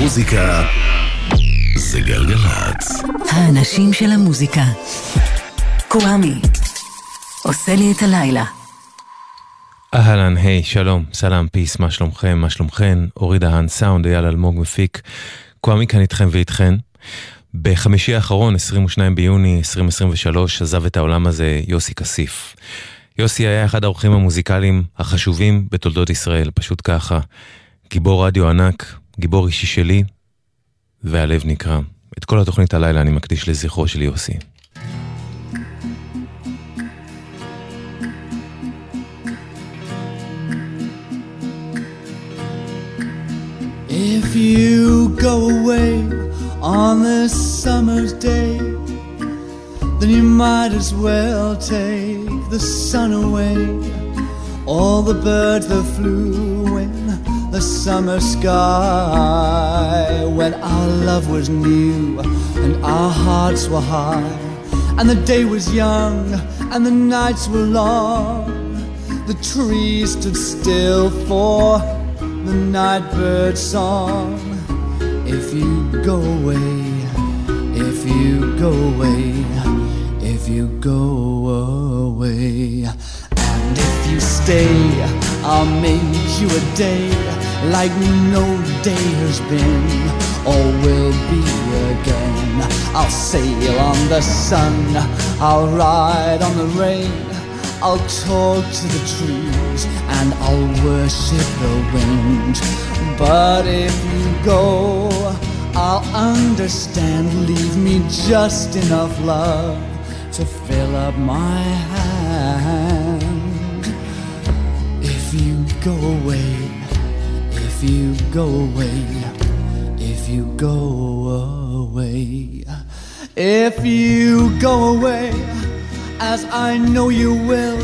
המוזיקה זה גלגלצ. האנשים של המוזיקה. קוואמי. עושה לי את הלילה. אהלן, היי, שלום, סלאם, פיס, מה שלומכם, מה שלומכן? אורי דהן, סאונד, אייל אלמוג מפיק. קוואמי כאן איתכם ואיתכן. בחמישי האחרון, 22 ביוני 2023, עזב את העולם הזה יוסי כסיף. יוסי היה אחד האורחים המוזיקליים החשובים בתולדות ישראל, פשוט ככה. גיבור רדיו ענק, גיבור אישי שלי, והלב נקרע. את כל התוכנית הלילה אני מקדיש לזכרו של יוסי. If you go away on this summer's day, then you might as well take the sun away. All the birds that flew in the summer sky when our love was new and our hearts were high, and the day was young and the nights were long. The trees stood still for the nightbird song. If you go away, if you go away, if you go away, you stay, I'll make you a day like no day has been or will be again. I'll sail on the sun, I'll ride on the rain. I'll talk to the trees and I'll worship the wind. But if you go, I'll understand. Leave me just enough love to fill up my hand. Go away, if you go away, if you go away, if you go away as I know you will.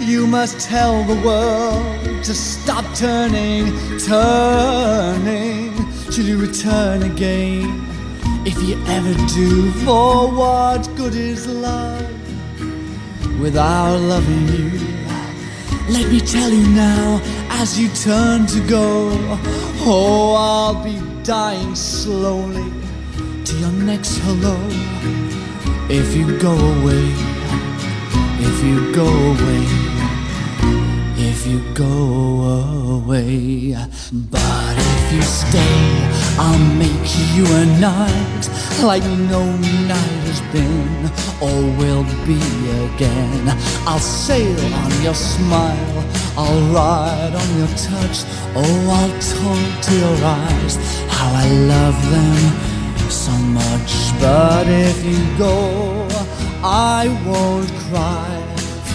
You must tell the world to stop turning, turning till you return again. If you ever do, for what good is love without loving you? Let me tell you now, as you turn to go, oh, I'll be dying slowly to your next hello. If you go away, if you go away, if you go away. But if you stay, I'll make you a night like no night has been or will be again. I'll sail on your smile, I'll ride on your touch. Oh, I'll talk to your eyes, how I love them so much. But if you go, I won't cry,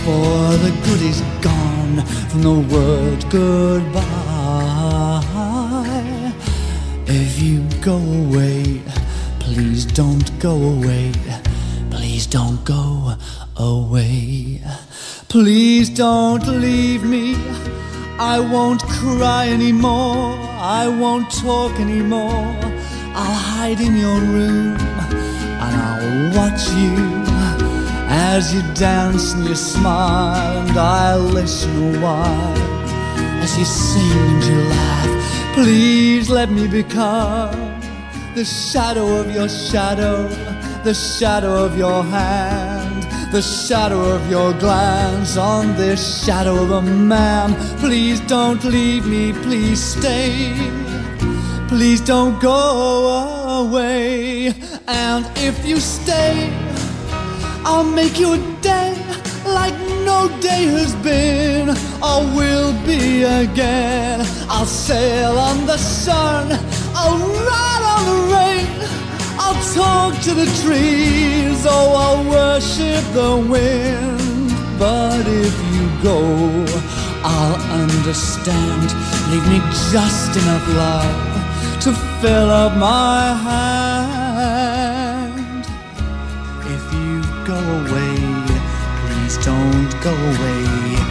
for the good is gone from the word goodbye. If you go away, please don't go away. Please don't go away. Please don't leave me. I won't cry anymore. I won't talk anymore. I'll hide in your room and I'll watch you as you dance and you smile, and I'll listen a while as you sing and you laugh. Please let me become the shadow of your shadow, the shadow of your hand, the shadow of your glance on this shadow of a man. Please don't leave me, please stay. Please don't go away. And if you stay, I'll make you a day like no day has been or will be again. I'll sail on the sun, I'll ride on the rain, I'll talk to the trees, oh, I'll worship the wind. But if you go, I'll understand. Leave me just enough love to fill up my hand. Away, please don't go away.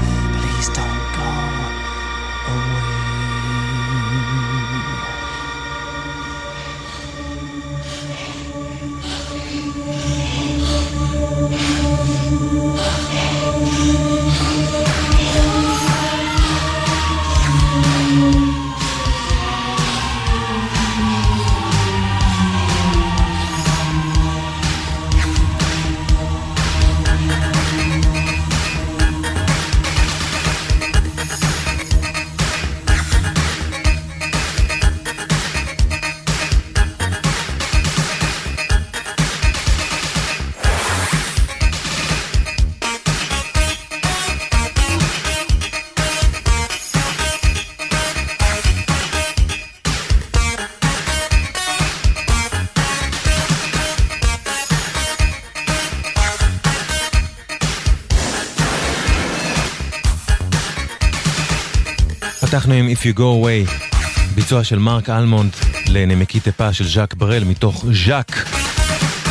פתחנו עם If You Go Away, ביצוע של מרק אלמונד לנמקי טיפה של ז'אק ברל מתוך ז'אק,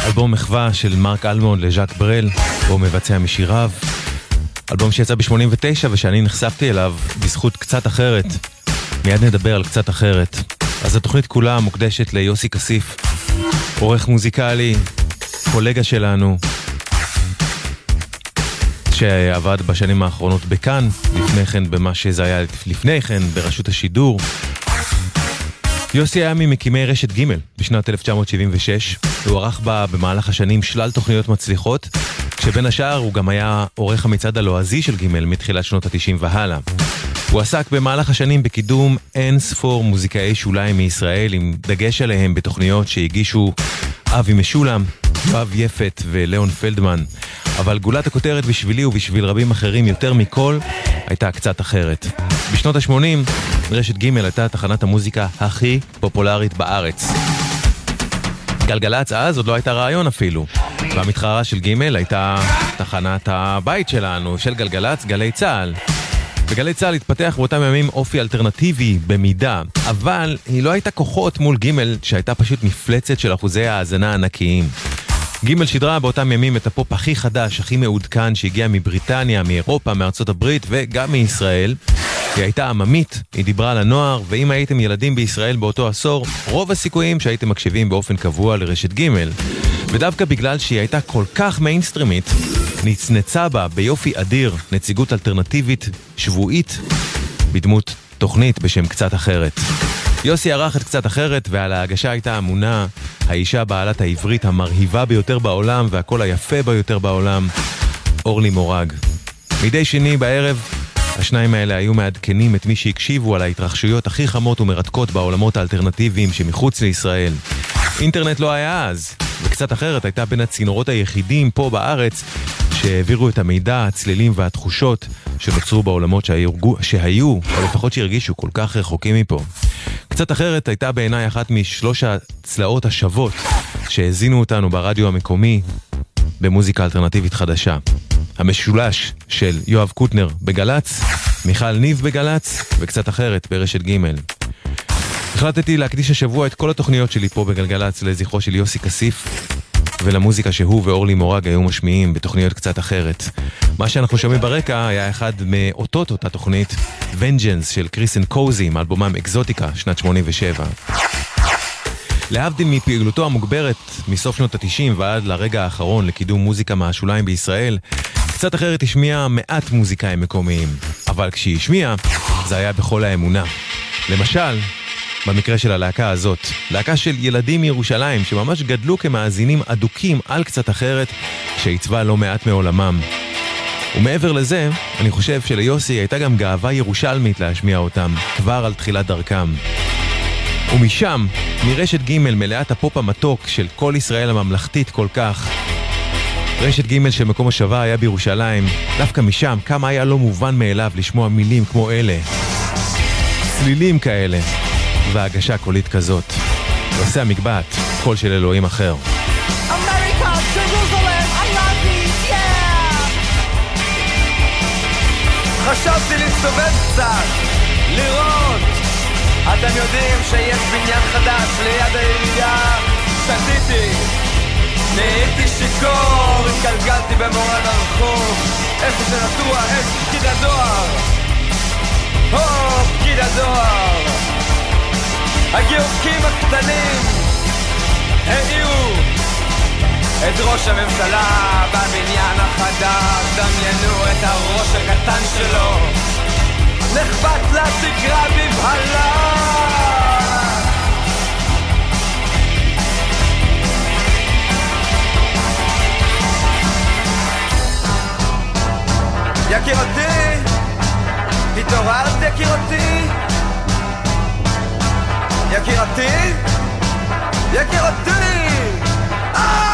אלבום מחווה של מרק אלמונד לז'אק ברל, בו מבצע משיריו. אלבום שיצא ב-89 ושאני נחשפתי אליו בזכות קצת אחרת. מיד נדבר על קצת אחרת. אז התוכנית כולה מוקדשת ליוסי כסיף, עורך מוזיקלי, קולגה שלנו, שעבד בשנים האחרונות בכאן, לפני כן במה שזה היה לפני כן ברשות השידור. יוסי היה ממקימי רשת ג' בשנת 1976, הוא ערך בה במהלך השנים שלל תוכניות מצליחות, כשבין השאר הוא גם היה עורך המצעד הלועזי של ג' מתחילת שנות ה-90 והלאה. הוא עסק במהלך השנים בקידום אין ספור מוזיקאי שוליים מישראל, עם דגש עליהם בתוכניות שהגישו אבי משולם, יואב יפת ולאון פלדמן. אבל גולת הכותרת בשבילי ובשביל רבים אחרים יותר מכל הייתה קצת אחרת. בשנות ה-80 רשת ג' הייתה תחנת המוזיקה הכי פופולרית בארץ. גלגלצ אז עוד לא הייתה רעיון אפילו. והמתחרה של ג' הייתה תחנת הבית שלנו, של גלגלצ, גלי צה"ל. בגלי צה"ל התפתח באותם ימים אופי אלטרנטיבי במידה, אבל היא לא הייתה כוחות מול ג' שהייתה פשוט מפלצת של אחוזי האזנה ענקיים. ג' שידרה באותם ימים את הפופ הכי חדש, הכי מעודכן, שהגיע מבריטניה, מאירופה, מארצות הברית וגם מישראל. היא הייתה עממית, היא דיברה על הנוער, ואם הייתם ילדים בישראל באותו עשור, רוב הסיכויים שהייתם מקשיבים באופן קבוע לרשת ג'. ודווקא בגלל שהיא הייתה כל כך מיינסטרימית, נצנצה בה ביופי אדיר נציגות אלטרנטיבית, שבועית, בדמות תוכנית בשם קצת אחרת. יוסי ערך את קצת אחרת, ועל ההגשה הייתה אמונה האישה בעלת העברית המרהיבה ביותר בעולם והקול היפה ביותר בעולם, אורלי מורג. מדי שני בערב, השניים האלה היו מעדכנים את מי שהקשיבו על ההתרחשויות הכי חמות ומרתקות בעולמות האלטרנטיביים שמחוץ לישראל. אינטרנט לא היה אז, וקצת אחרת הייתה בין הצינורות היחידים פה בארץ שהעבירו את המידע, הצלילים והתחושות שנוצרו בעולמות שהיורגו, שהיו, או לפחות שהרגישו כל כך רחוקים מפה. קצת אחרת הייתה בעיניי אחת משלוש הצלעות השוות שהזינו אותנו ברדיו המקומי במוזיקה אלטרנטיבית חדשה. המשולש של יואב קוטנר בגל"צ, מיכל ניב בגל"צ וקצת אחרת ברשת ג'. החלטתי להקדיש השבוע את כל התוכניות שלי פה בגלגלצ לזכרו של יוסי כסיף ולמוזיקה שהוא ואורלי מורג היו משמיעים בתוכניות קצת אחרת. מה שאנחנו שומעים ברקע היה אחד מאותות אותה תוכנית, Vengeance של קריסן קוזי מאלבומם אקזוטיקה, שנת 87. להבדיל מפעילותו המוגברת מסוף שנות ה-90 ועד לרגע האחרון לקידום מוזיקה מהשוליים בישראל, קצת אחרת השמיעה מעט מוזיקאים מקומיים. אבל כשהיא השמיעה, זה היה בכל האמונה. למשל, במקרה של הלהקה הזאת, להקה של ילדים מירושלים שממש גדלו כמאזינים אדוקים על קצת אחרת, שעיצבה לא מעט מעולמם. ומעבר לזה, אני חושב שליוסי הייתה גם גאווה ירושלמית להשמיע אותם, כבר על תחילת דרכם. ומשם, מרשת ג' מלאת הפופ המתוק של כל ישראל הממלכתית כל כך, רשת ג' שמקום השבה היה בירושלים, דווקא משם כמה היה לא מובן מאליו לשמוע מילים כמו אלה. צלילים כאלה, והגשה קולית כזאת. עושה המגבעת, קול של אלוהים אחר. חשבתי להסתובב קצת, לראות. אתם יודעים שיש בניין חדש ליד העירייה, שתיתי. נהייתי שיכור, התגלגלתי במורד הרחוב, איפה שנטוע את פקיד הדואר. הו, פקיד הדואר. הגירוקים הקטנים העירו את ראש הממשלה בבניין החדש. דמיינו את הראש הקטן שלו. נחבט לתקרה בבהלה. יקירתי, התעוררת Y'a qui raté Y'a qui raté Ah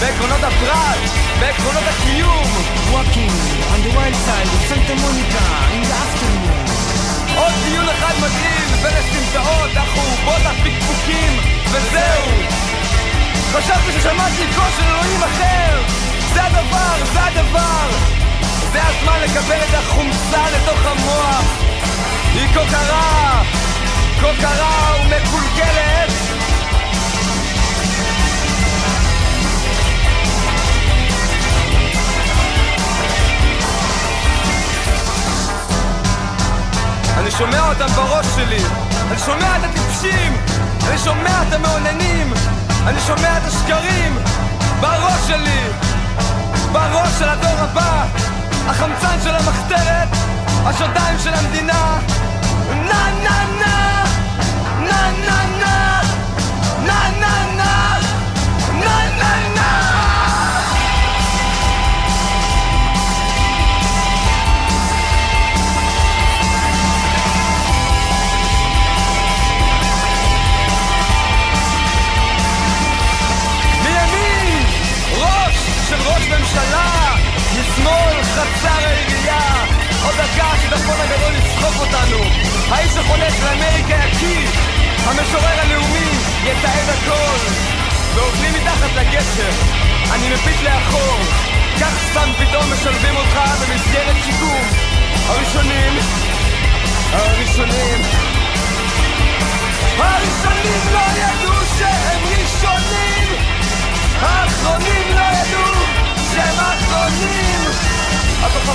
בעקרונות הפרט, בעקרונות הקיום. Walking on the wild side of Santa Monica in the afternoon. עוד דיון אחד מגעיל, ולסמטאות, החורבות, הפקפוקים, וזהו. חשבתי ששמעתי קול של אלוהים אחר. זה הדבר, זה הדבר. זה הזמן לקבל את החומצה לתוך המוח. היא כה קרה, כה קרה ומקולקלת. אני שומע אותם בראש שלי, אני שומע את הטיפשים, אני שומע את המאוננים, אני שומע את השקרים. בראש שלי, בראש של הדור הבא, החמצן של המחתרת, השודיים של המדינה, נה נה נה, נה נה נה, נה נה נה, נה נה נה ראש ממשלה, משמאל חצר העירייה, עוד דקה השיטפון הגדול יסחוף אותנו, האיש החולק לאמריקה יקיא, המשורר הלאומי יתעד הכל, ואוכלים מתחת לגשר, אני מביט לאחור, כך סתם פתאום משלבים אותך במסגרת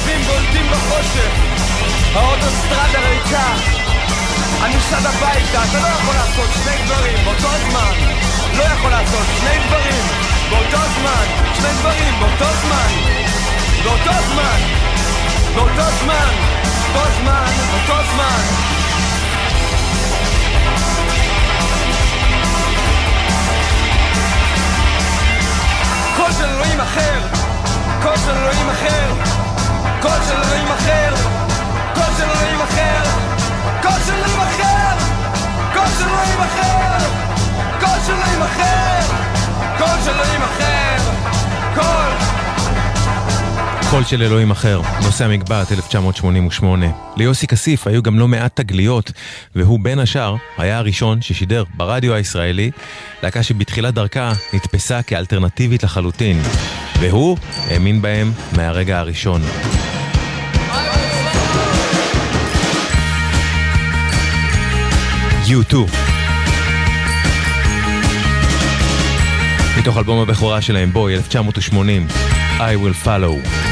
הכוכבים בולטים בחושך. האוטוסטרדה ריקה. אני שד הביתה, אתה לא יכול לעשות שני דברים באותו זמן לא יכול לעשות שני דברים באותו זמן שני דברים באותו זמן. באותו זמן. באותו זמן. באותו זמן. באותו זמן. קול של אלוהים אחר, קול של אלוהים אחר, קול של אלוהים אחר, נושא המגבעת 1988. ליוסי כסיף היו גם לא מעט תגליות, והוא בין השאר היה הראשון ששידר ברדיו הישראלי, להקה שבתחילת דרכה נתפסה כאלטרנטיבית לחלוטין. והוא האמין בהם מהרגע הראשון. U2 מתוך אלבום הבכורה שלהם, בואי, 1980, I will follow.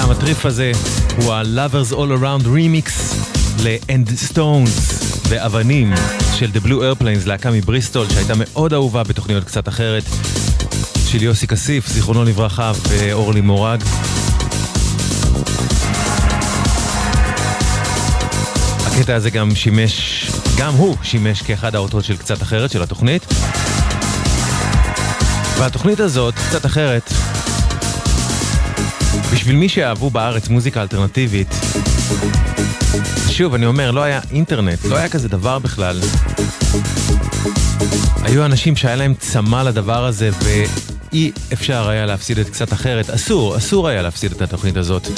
הריף הזה הוא ה-Lovers All Around Remix ל-End Stones ואבנים של The Blue Airplanes, להקה מבריסטול שהייתה מאוד אהובה בתוכניות קצת אחרת של יוסי כסיף, זיכרונו לברכה, ואורלי מורג. הקטע הזה גם שימש, גם הוא שימש כאחד האותות של קצת אחרת של התוכנית. והתוכנית הזאת, קצת אחרת, בשביל מי שאהבו בארץ מוזיקה אלטרנטיבית, שוב, אני אומר, לא היה אינטרנט, לא היה כזה דבר בכלל. היו אנשים שהיה להם צמא לדבר הזה, ואי אפשר היה להפסיד את קצת אחרת. אסור, אסור היה להפסיד את התוכנית הזאת.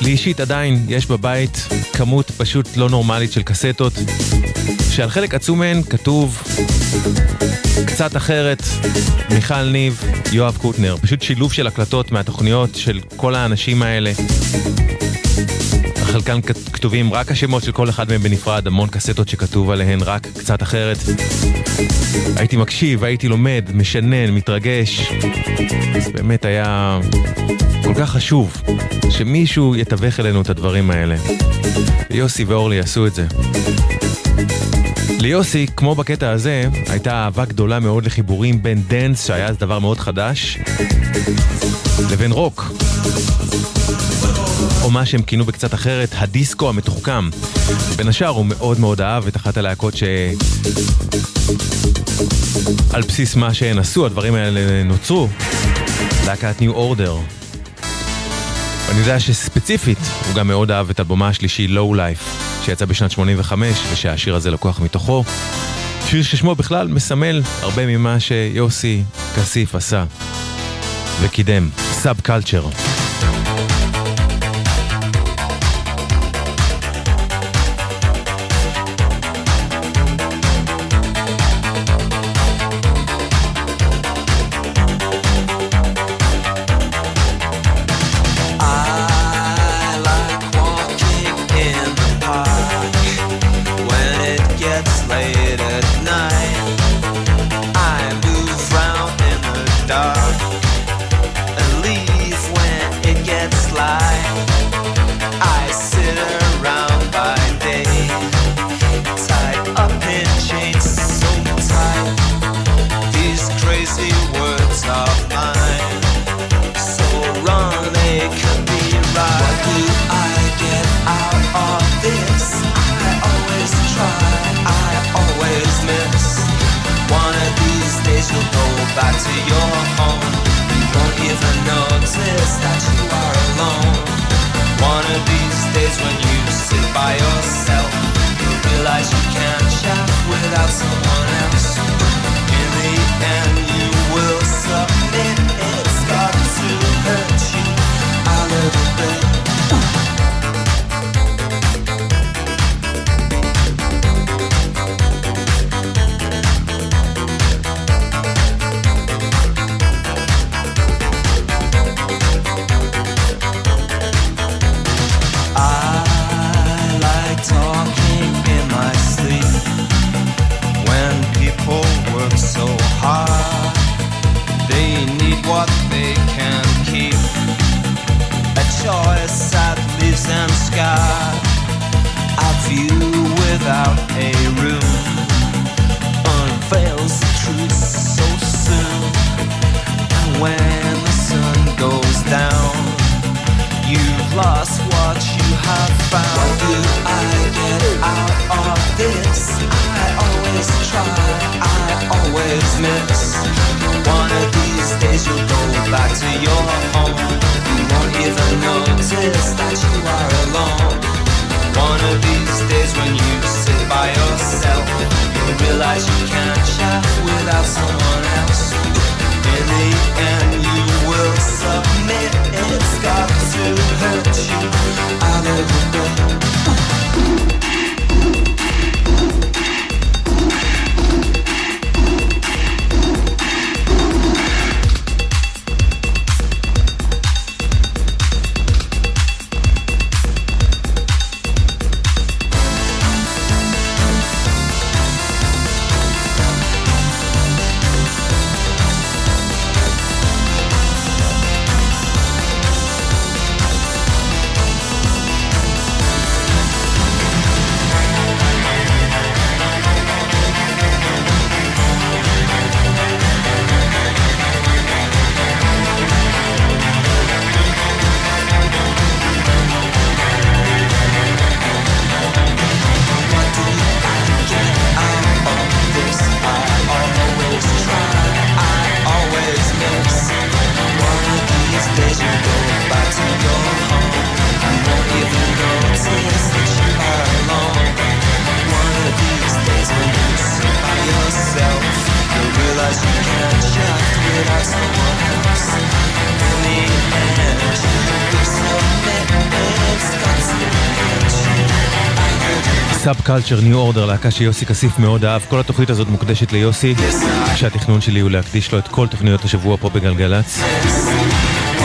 לי אישית עדיין יש בבית כמות פשוט לא נורמלית של קסטות, שעל חלק עצום מהן כתוב קצת אחרת, מיכל ניב, יואב קוטנר. פשוט שילוב של הקלטות מהתוכניות של כל האנשים האלה. חלקן כתובים רק השמות של כל אחד מהם בנפרד, המון קסטות שכתוב עליהן רק קצת אחרת. הייתי מקשיב, הייתי לומד, משנן, מתרגש. זה באמת היה כל כך חשוב שמישהו יתווך אלינו את הדברים האלה. יוסי ואורלי עשו את זה. ליוסי, כמו בקטע הזה, הייתה אהבה גדולה מאוד לחיבורים בין dance, שהיה אז דבר מאוד חדש, לבין רוק. או מה שהם כינו בקצת אחרת, הדיסקו המתוחכם. בין השאר הוא מאוד מאוד אהב את אחת הלהקות ש... על בסיס מה שהן עשו, הדברים האלה נוצרו, להקת New Order. ואני יודע שספציפית הוא גם מאוד אהב את אלבומה השלישי, לואו לייף, שיצא בשנת 85, ושהשיר הזה לקוח מתוכו. שיר ששמו בכלל מסמל הרבה ממה שיוסי כסיף עשה וקידם, סאב קלצ'ר. קלצ'ר ניו אורדר, להקה שיוסי כסיף מאוד אהב. כל התוכנית הזאת מוקדשת ליוסי, שהתכנון שלי הוא להקדיש לו את כל תוכניות השבוע פה בגלגלצ.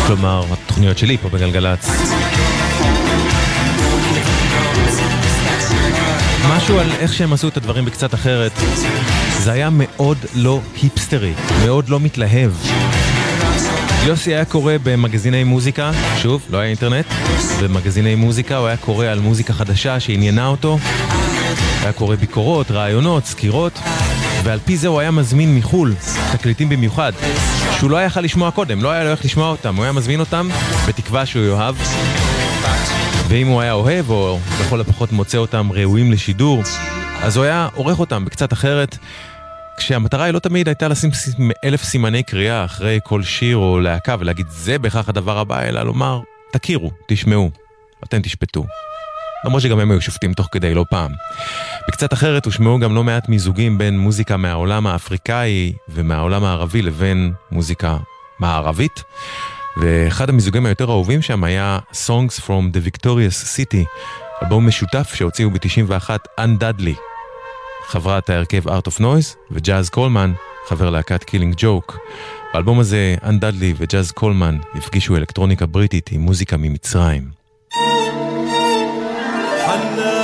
כלומר, התוכניות שלי פה בגלגלצ. משהו על איך שהם עשו את הדברים בקצת אחרת. זה היה מאוד לא היפסטרי, מאוד לא מתלהב. יוסי היה קורא במגזיני מוזיקה, שוב, לא היה אינטרנט, במגזיני מוזיקה הוא היה קורא על מוזיקה חדשה שעניינה אותו, היה קורא ביקורות, רעיונות, סקירות, ועל פי זה הוא היה מזמין מחו"ל, תקליטים במיוחד, שהוא לא היה יכול לשמוע קודם, לא היה לו איך לשמוע אותם, הוא היה מזמין אותם בתקווה שהוא יאהב, ואם הוא היה אוהב, או לכל הפחות מוצא אותם ראויים לשידור, אז הוא היה עורך אותם בקצת אחרת. כשהמטרה היא לא תמיד הייתה לשים אלף סימני קריאה אחרי כל שיר או להקה ולהגיד זה בהכרח הדבר הבא, אלא לומר תכירו, תשמעו, אתם תשפטו. למרות שגם הם היו שופטים תוך כדי לא פעם. בקצת אחרת הושמעו גם לא מעט מיזוגים בין מוזיקה מהעולם האפריקאי ומהעולם הערבי לבין מוזיקה מערבית. ואחד המיזוגים היותר אהובים שם היה Songs from the Victorious City, אלבום משותף שהוציאו ב-91 Anne Dudley. חברת ההרכב Art of Noise וג'אז קולמן, חבר להקת Killing Joke. באלבום הזה אנדדלי וג'אז קולמן הפגישו אלקטרוניקה בריטית עם מוזיקה ממצרים. Under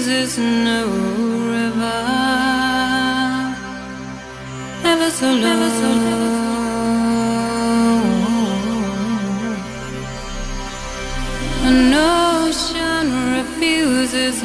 refuses no river, ever so low. Ever so An ocean refuses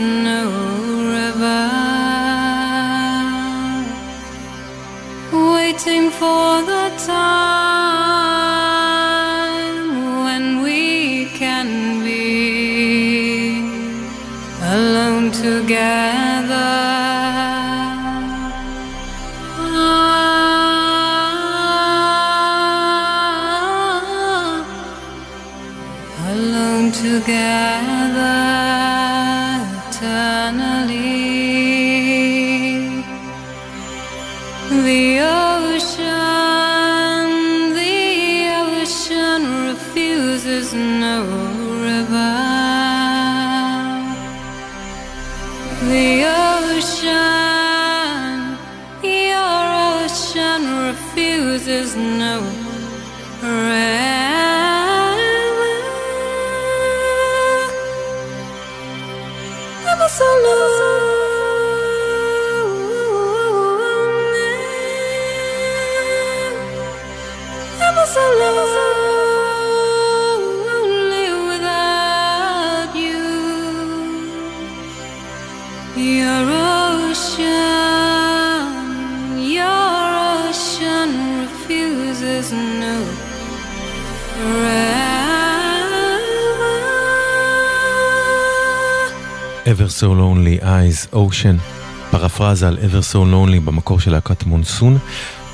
So Lonely Eyes Ocean, פרפרזה על Ever So Lonely במקור של להקת מונסון,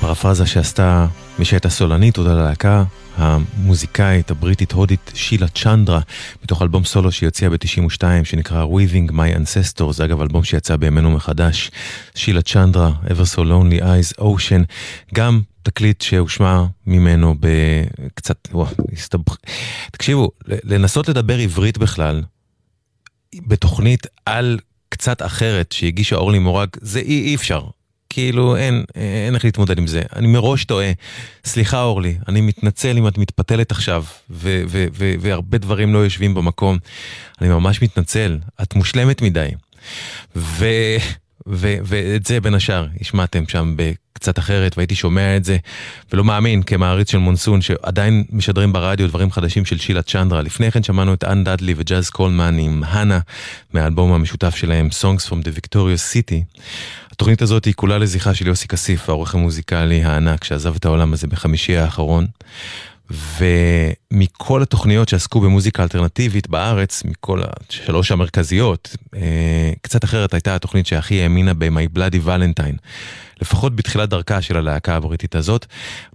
פרפרזה שעשתה מי שהייתה סולנית, תודה ללהקה, המוזיקאית הבריטית-הודית שילה צ'נדרה, מתוך אלבום סולו שהיא הוציאה ב-92 שנקרא Weaving My Ancestors, זה אגב אלבום שיצא בימינו מחדש, שילה צ'נדרה, Ever So Lonely Eyes Ocean, גם תקליט שהושמע ממנו בקצת, וואו, הסתבך... תקשיבו, לנסות לדבר עברית בכלל, בתוכנית על קצת אחרת שהגישה אורלי מורג, זה אי, אי אפשר. כאילו אין, אין איך להתמודד עם זה. אני מראש טועה. סליחה אורלי, אני מתנצל אם את מתפתלת עכשיו, ו- ו- ו- והרבה דברים לא יושבים במקום. אני ממש מתנצל, את מושלמת מדי. ו- ו- ואת זה בין השאר השמעתם שם בקצת אחרת, והייתי שומע את זה, ולא מאמין כמעריץ של מונסון, שעדיין משדרים ברדיו דברים חדשים של שילה צ'נדרה. לפני כן שמענו את אן דאדלי וג'אז קולמן עם הנה, מהאלבום המשותף שלהם, Songs from the Victorious City. התוכנית הזאת היא כולה לזכרה של יוסי כסיף, העורך המוזיקלי הענק שעזב את העולם הזה בחמישי האחרון. ומכל התוכניות שעסקו במוזיקה אלטרנטיבית בארץ, מכל השלוש המרכזיות, אה, קצת אחרת הייתה התוכנית שהכי האמינה ב-My Bloody Valentine. לפחות בתחילת דרכה של הלהקה הבריטית הזאת.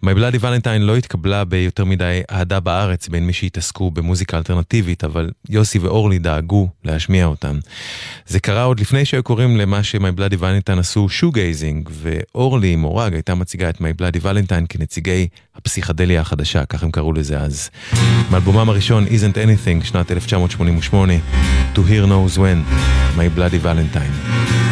My Bloody Valentine לא התקבלה ביותר מדי אהדה בארץ בין מי שהתעסקו במוזיקה אלטרנטיבית, אבל יוסי ואורלי דאגו להשמיע אותם. זה קרה עוד לפני שהיו קוראים למה ש-My Bloody Valentine עשו שוגייזינג, ואורלי מורג הייתה מציגה את My Bloody Valentine כנציגי הפסיכדליה החדשה, כך הם קראו לזה אז. מאלבומם הראשון, Isn't Anything, שנת 1988, To Hear Knows When, My Bloody Valentine.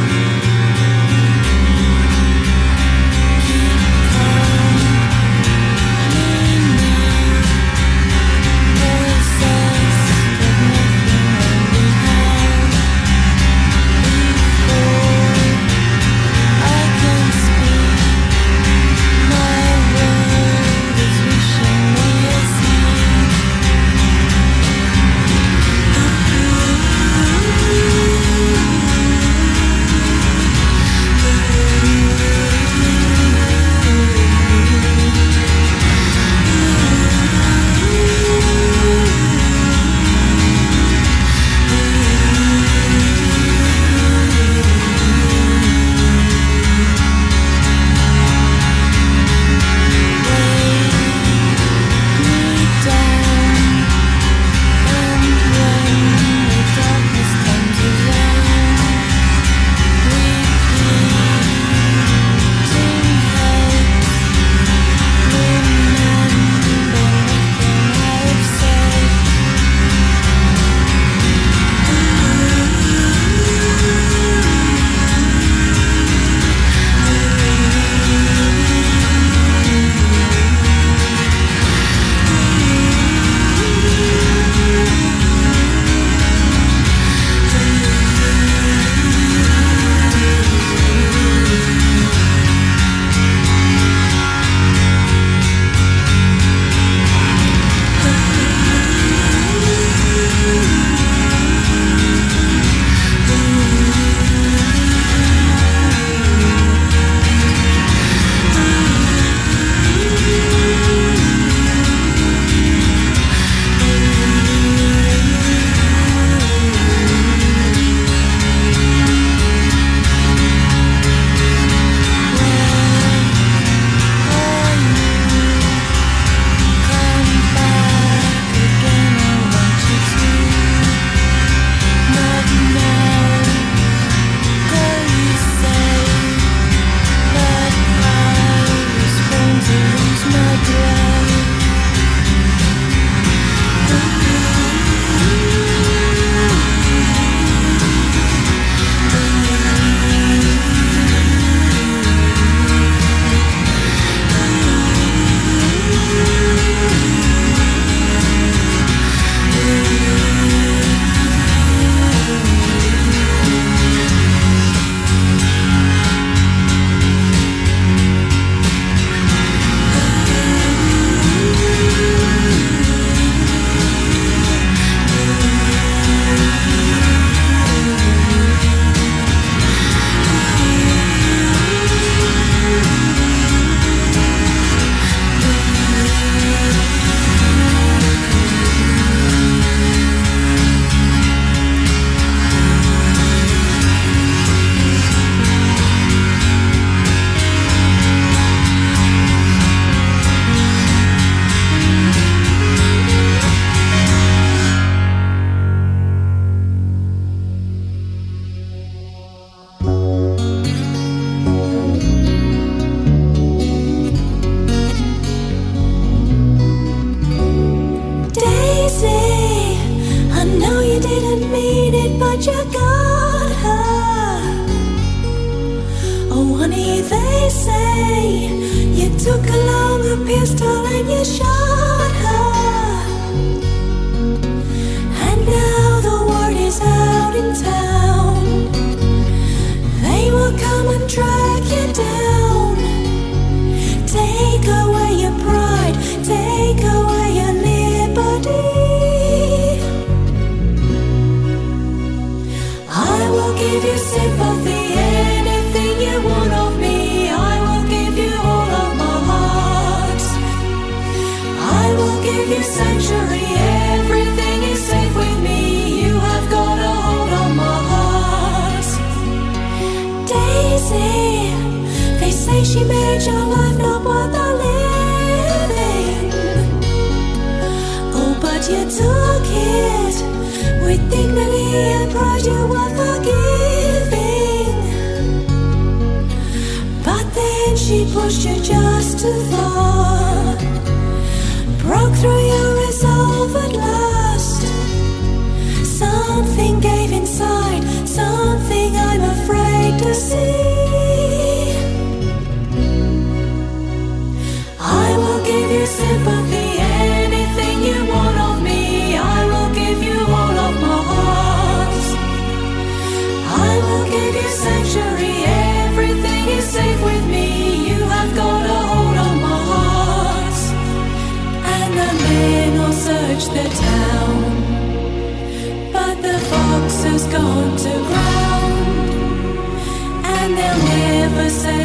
Gone to ground, and they'll never settle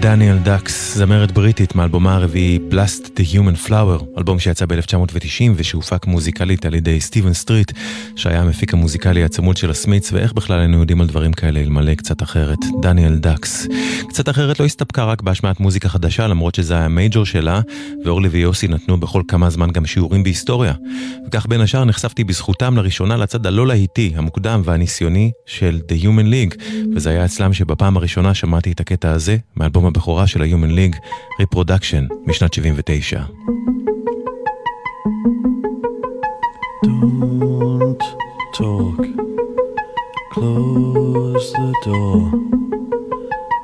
דניאל דאקס, זמרת בריטית מאלבומה הרביעי Blast the Human Flower, אלבום שיצא ב-1990 ושהופק מוזיקלית על ידי סטיבן סטריט, שהיה המפיק המוזיקלי הצמוד של הסמית'ס, ואיך בכלל היינו יודעים על דברים כאלה אלמלא קצת אחרת. דניאל דאקס. קצת אחרת לא הסתפקה רק בהשמעת מוזיקה חדשה, למרות שזה היה ה major שלה, ואורלי ויוסי נתנו בכל כמה זמן גם שיעורים בהיסטוריה. וכך בין השאר נחשפתי בזכותם לראשונה לצד הלא להיטי, המוקדם והניסיוני של The Human League, וזה היה אצלם שבפעם הראשונה שמעתי את הקטע הזה, מאלבום הבכורה של ה-Human League, Reproduction, משנת 79. Don't talk. Close the door.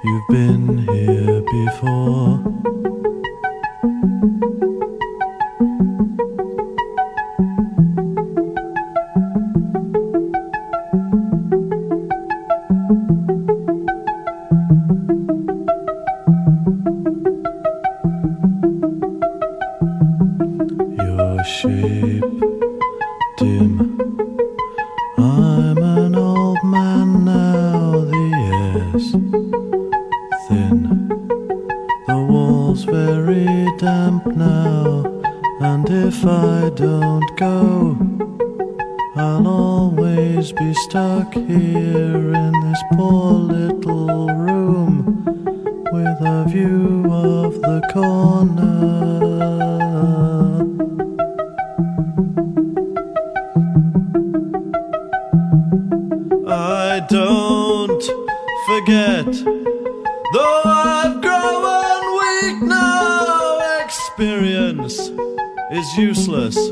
You've been here before. Is useless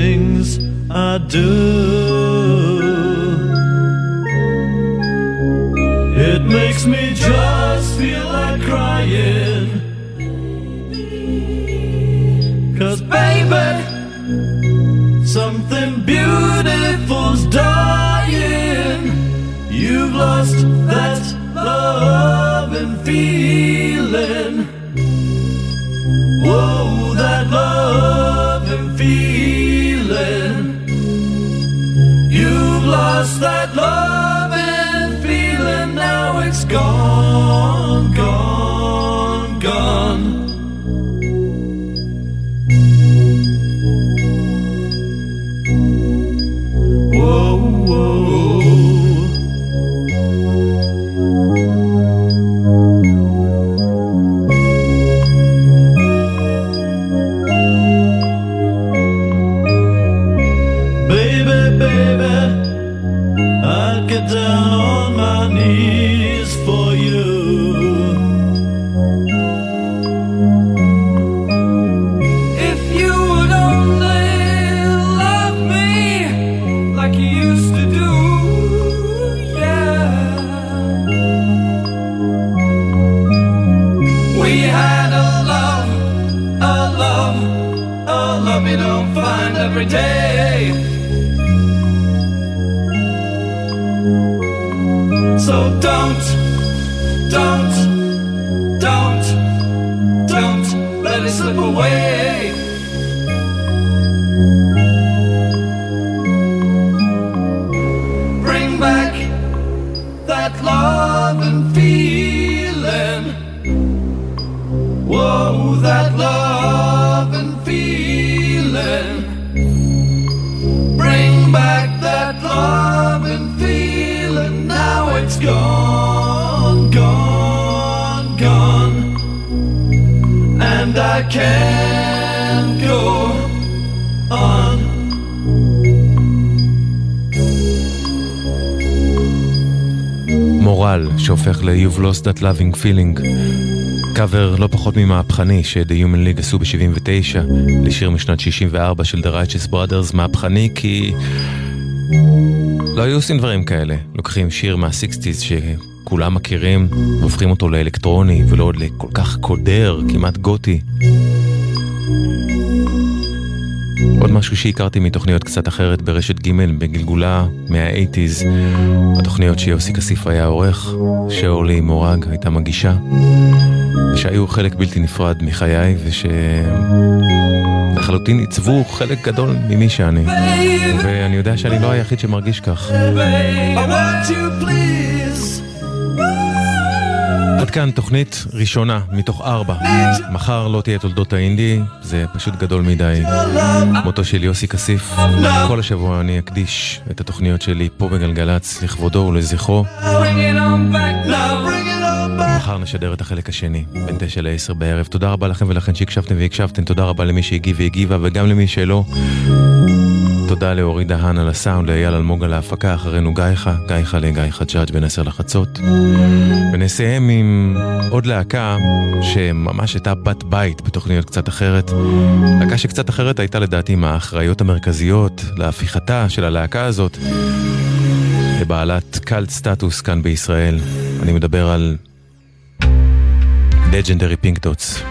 things I do. It makes me just feel like crying. Cause baby, something beautiful's dying. You've lost that love and feeling. Gone, שהופך ל-You've Lost That Loving Feeling. קאבר לא פחות ממהפכני ש-The Human League עשו ב-79 לשיר משנת 64 של The Righteous Brothers, מהפכני כי לא היו עושים דברים כאלה. לוקחים שיר מה-60's שכולם מכירים, והופכים אותו לאלקטרוני ולא לכל כך קודר, כמעט גותי. עוד משהו שהכרתי מתוכניות קצת אחרת ברשת ג' בגלגולה מה-80's, התוכניות שיוסי כסיף היה עורך, שאורלי מורג הייתה מגישה, ושהיו חלק בלתי נפרד מחיי, ושלחלוטין עיצבו חלק גדול ממי שאני. ואני יודע שאני לא היחיד שמרגיש כך. Please. עד כאן תוכנית ראשונה מתוך ארבע. מחר לא תהיה תולדות האינדי, זה פשוט גדול מדי. מותו של יוסי כסיף. כל השבוע אני אקדיש את התוכניות שלי פה בגלגלצ לכבודו ולזכרו. מחר נשדר את החלק השני, בין תשע לעשר בערב. תודה רבה לכם ולכן שהקשבתם והקשבתם, תודה רבה למי שהגיב והגיבה וגם למי שלא. תודה לאורי דהן על הסאונד, לאייל אלמוג על ההפקה, אחרינו גייחה, גייחה לגיא חג'אג' בין עשר לחצות. ונסיים עם עוד להקה שממש הייתה בת בית בתוכניות קצת אחרת. להקה שקצת אחרת הייתה לדעתי מהאחראיות המרכזיות להפיכתה של הלהקה הזאת לבעלת cult status כאן בישראל. אני מדבר על Legendary Pink Dots.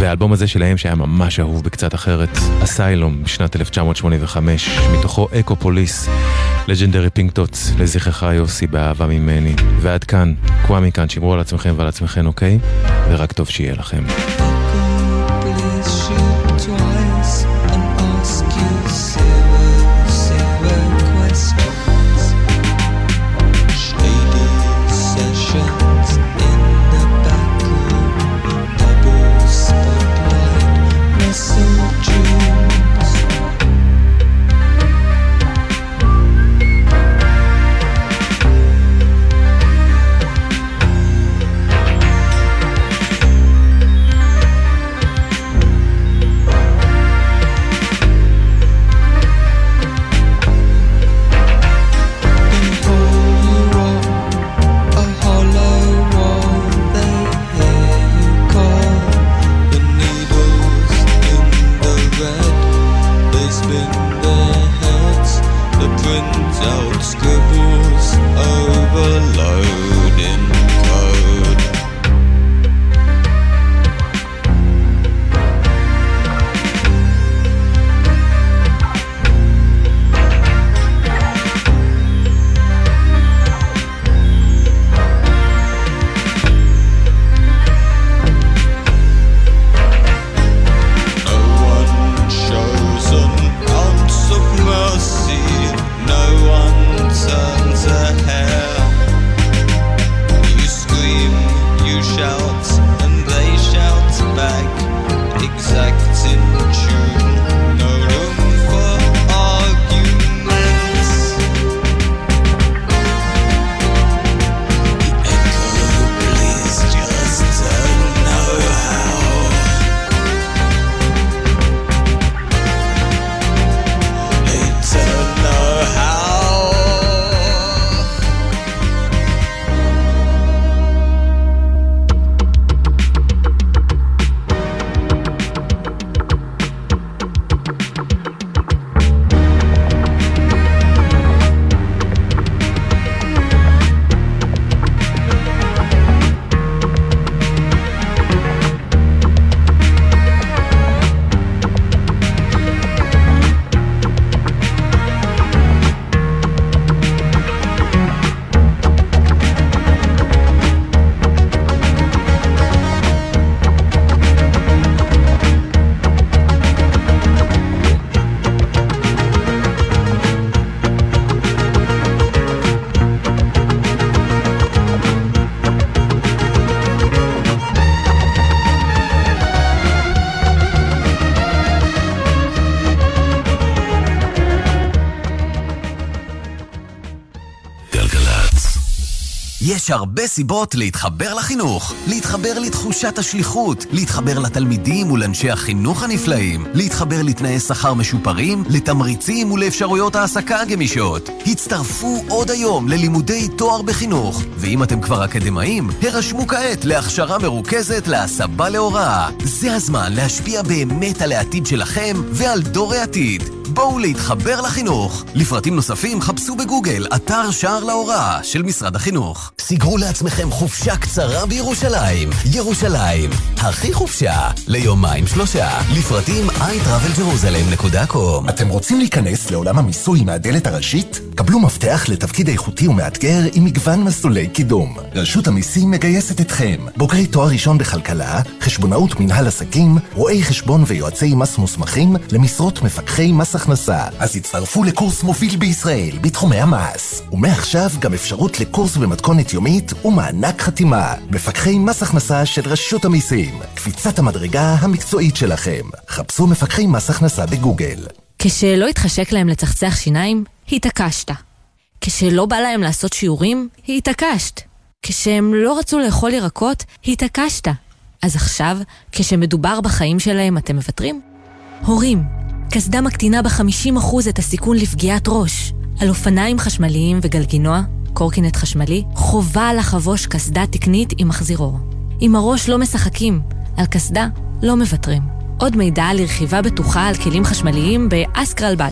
והאלבום הזה שלהם שהיה ממש אהוב בקצת אחרת, Asylum, בשנת 1985, מתוכו Echo Police, Legendary Pink Dots, לזכרך יוסי באהבה ממני. ועד כאן, קוואמי כאן, שמרו על עצמכם ועל עצמכן, אוקיי? ורק טוב שיהיה לכם. יש הרבה סיבות להתחבר לחינוך. להתחבר לתחושת השליחות, להתחבר לתלמידים ולאנשי החינוך הנפלאים, להתחבר לתנאי שכר משופרים, לתמריצים ולאפשרויות העסקה גמישות. הצטרפו עוד היום ללימודי תואר בחינוך, ואם אתם כבר אקדמאים, הרשמו כעת להכשרה מרוכזת להסבה להוראה. זה הזמן להשפיע באמת על העתיד שלכם ועל דור העתיד. בואו להתחבר לחינוך. לפרטים נוספים חפשו בגוגל אתר שער להוראה של משרד החינוך. סגרו לעצמכם חופשה קצרה בירושלים. ירושלים, הכי חופשה, ליומיים שלושה. לפרטים iTravelJerusalem.com אתם רוצים להיכנס לעולם המיסוי מהדלת הראשית? קבלו מפתח לתפקיד איכותי ומאתגר עם מגוון מסלולי קידום. רשות המיסים מגייסת אתכם, בוגרי תואר ראשון בכלכלה, חשבונאות מנהל עסקים, רואי חשבון ויועצי מס מוסמכים למשרות מפקחי מס הכנסה. אז הצטרפו לקורס מוביל בישראל בתחומי המס. ומעכשיו גם אפשרות לקורס במתכונת יומית ומענק חתימה. מפקחי מס הכנסה של רשות המיסים. קפיצת המדרגה המקצועית שלכם. חפשו מפקחי מס הכנסה בגוגל. כשלא התחשק להם לצחצח שיניים, התעקשת. כשלא בא להם לעשות שיעורים, התעקשת. כשהם לא רצו לאכול ירקות, התעקשת. אז עכשיו, כשמדובר בחיים שלהם, אתם מוותרים? הורים, קסדה מקטינה ב-50% את הסיכון לפגיעת ראש. על אופניים חשמליים וגלגינוע, קורקינט חשמלי, חובה לחבוש קסדה תקנית עם מחזירור. עם הראש לא משחקים, על קסדה לא מוותרים. עוד מידע על רכיבה בטוחה על כלים חשמליים באסקרלבד.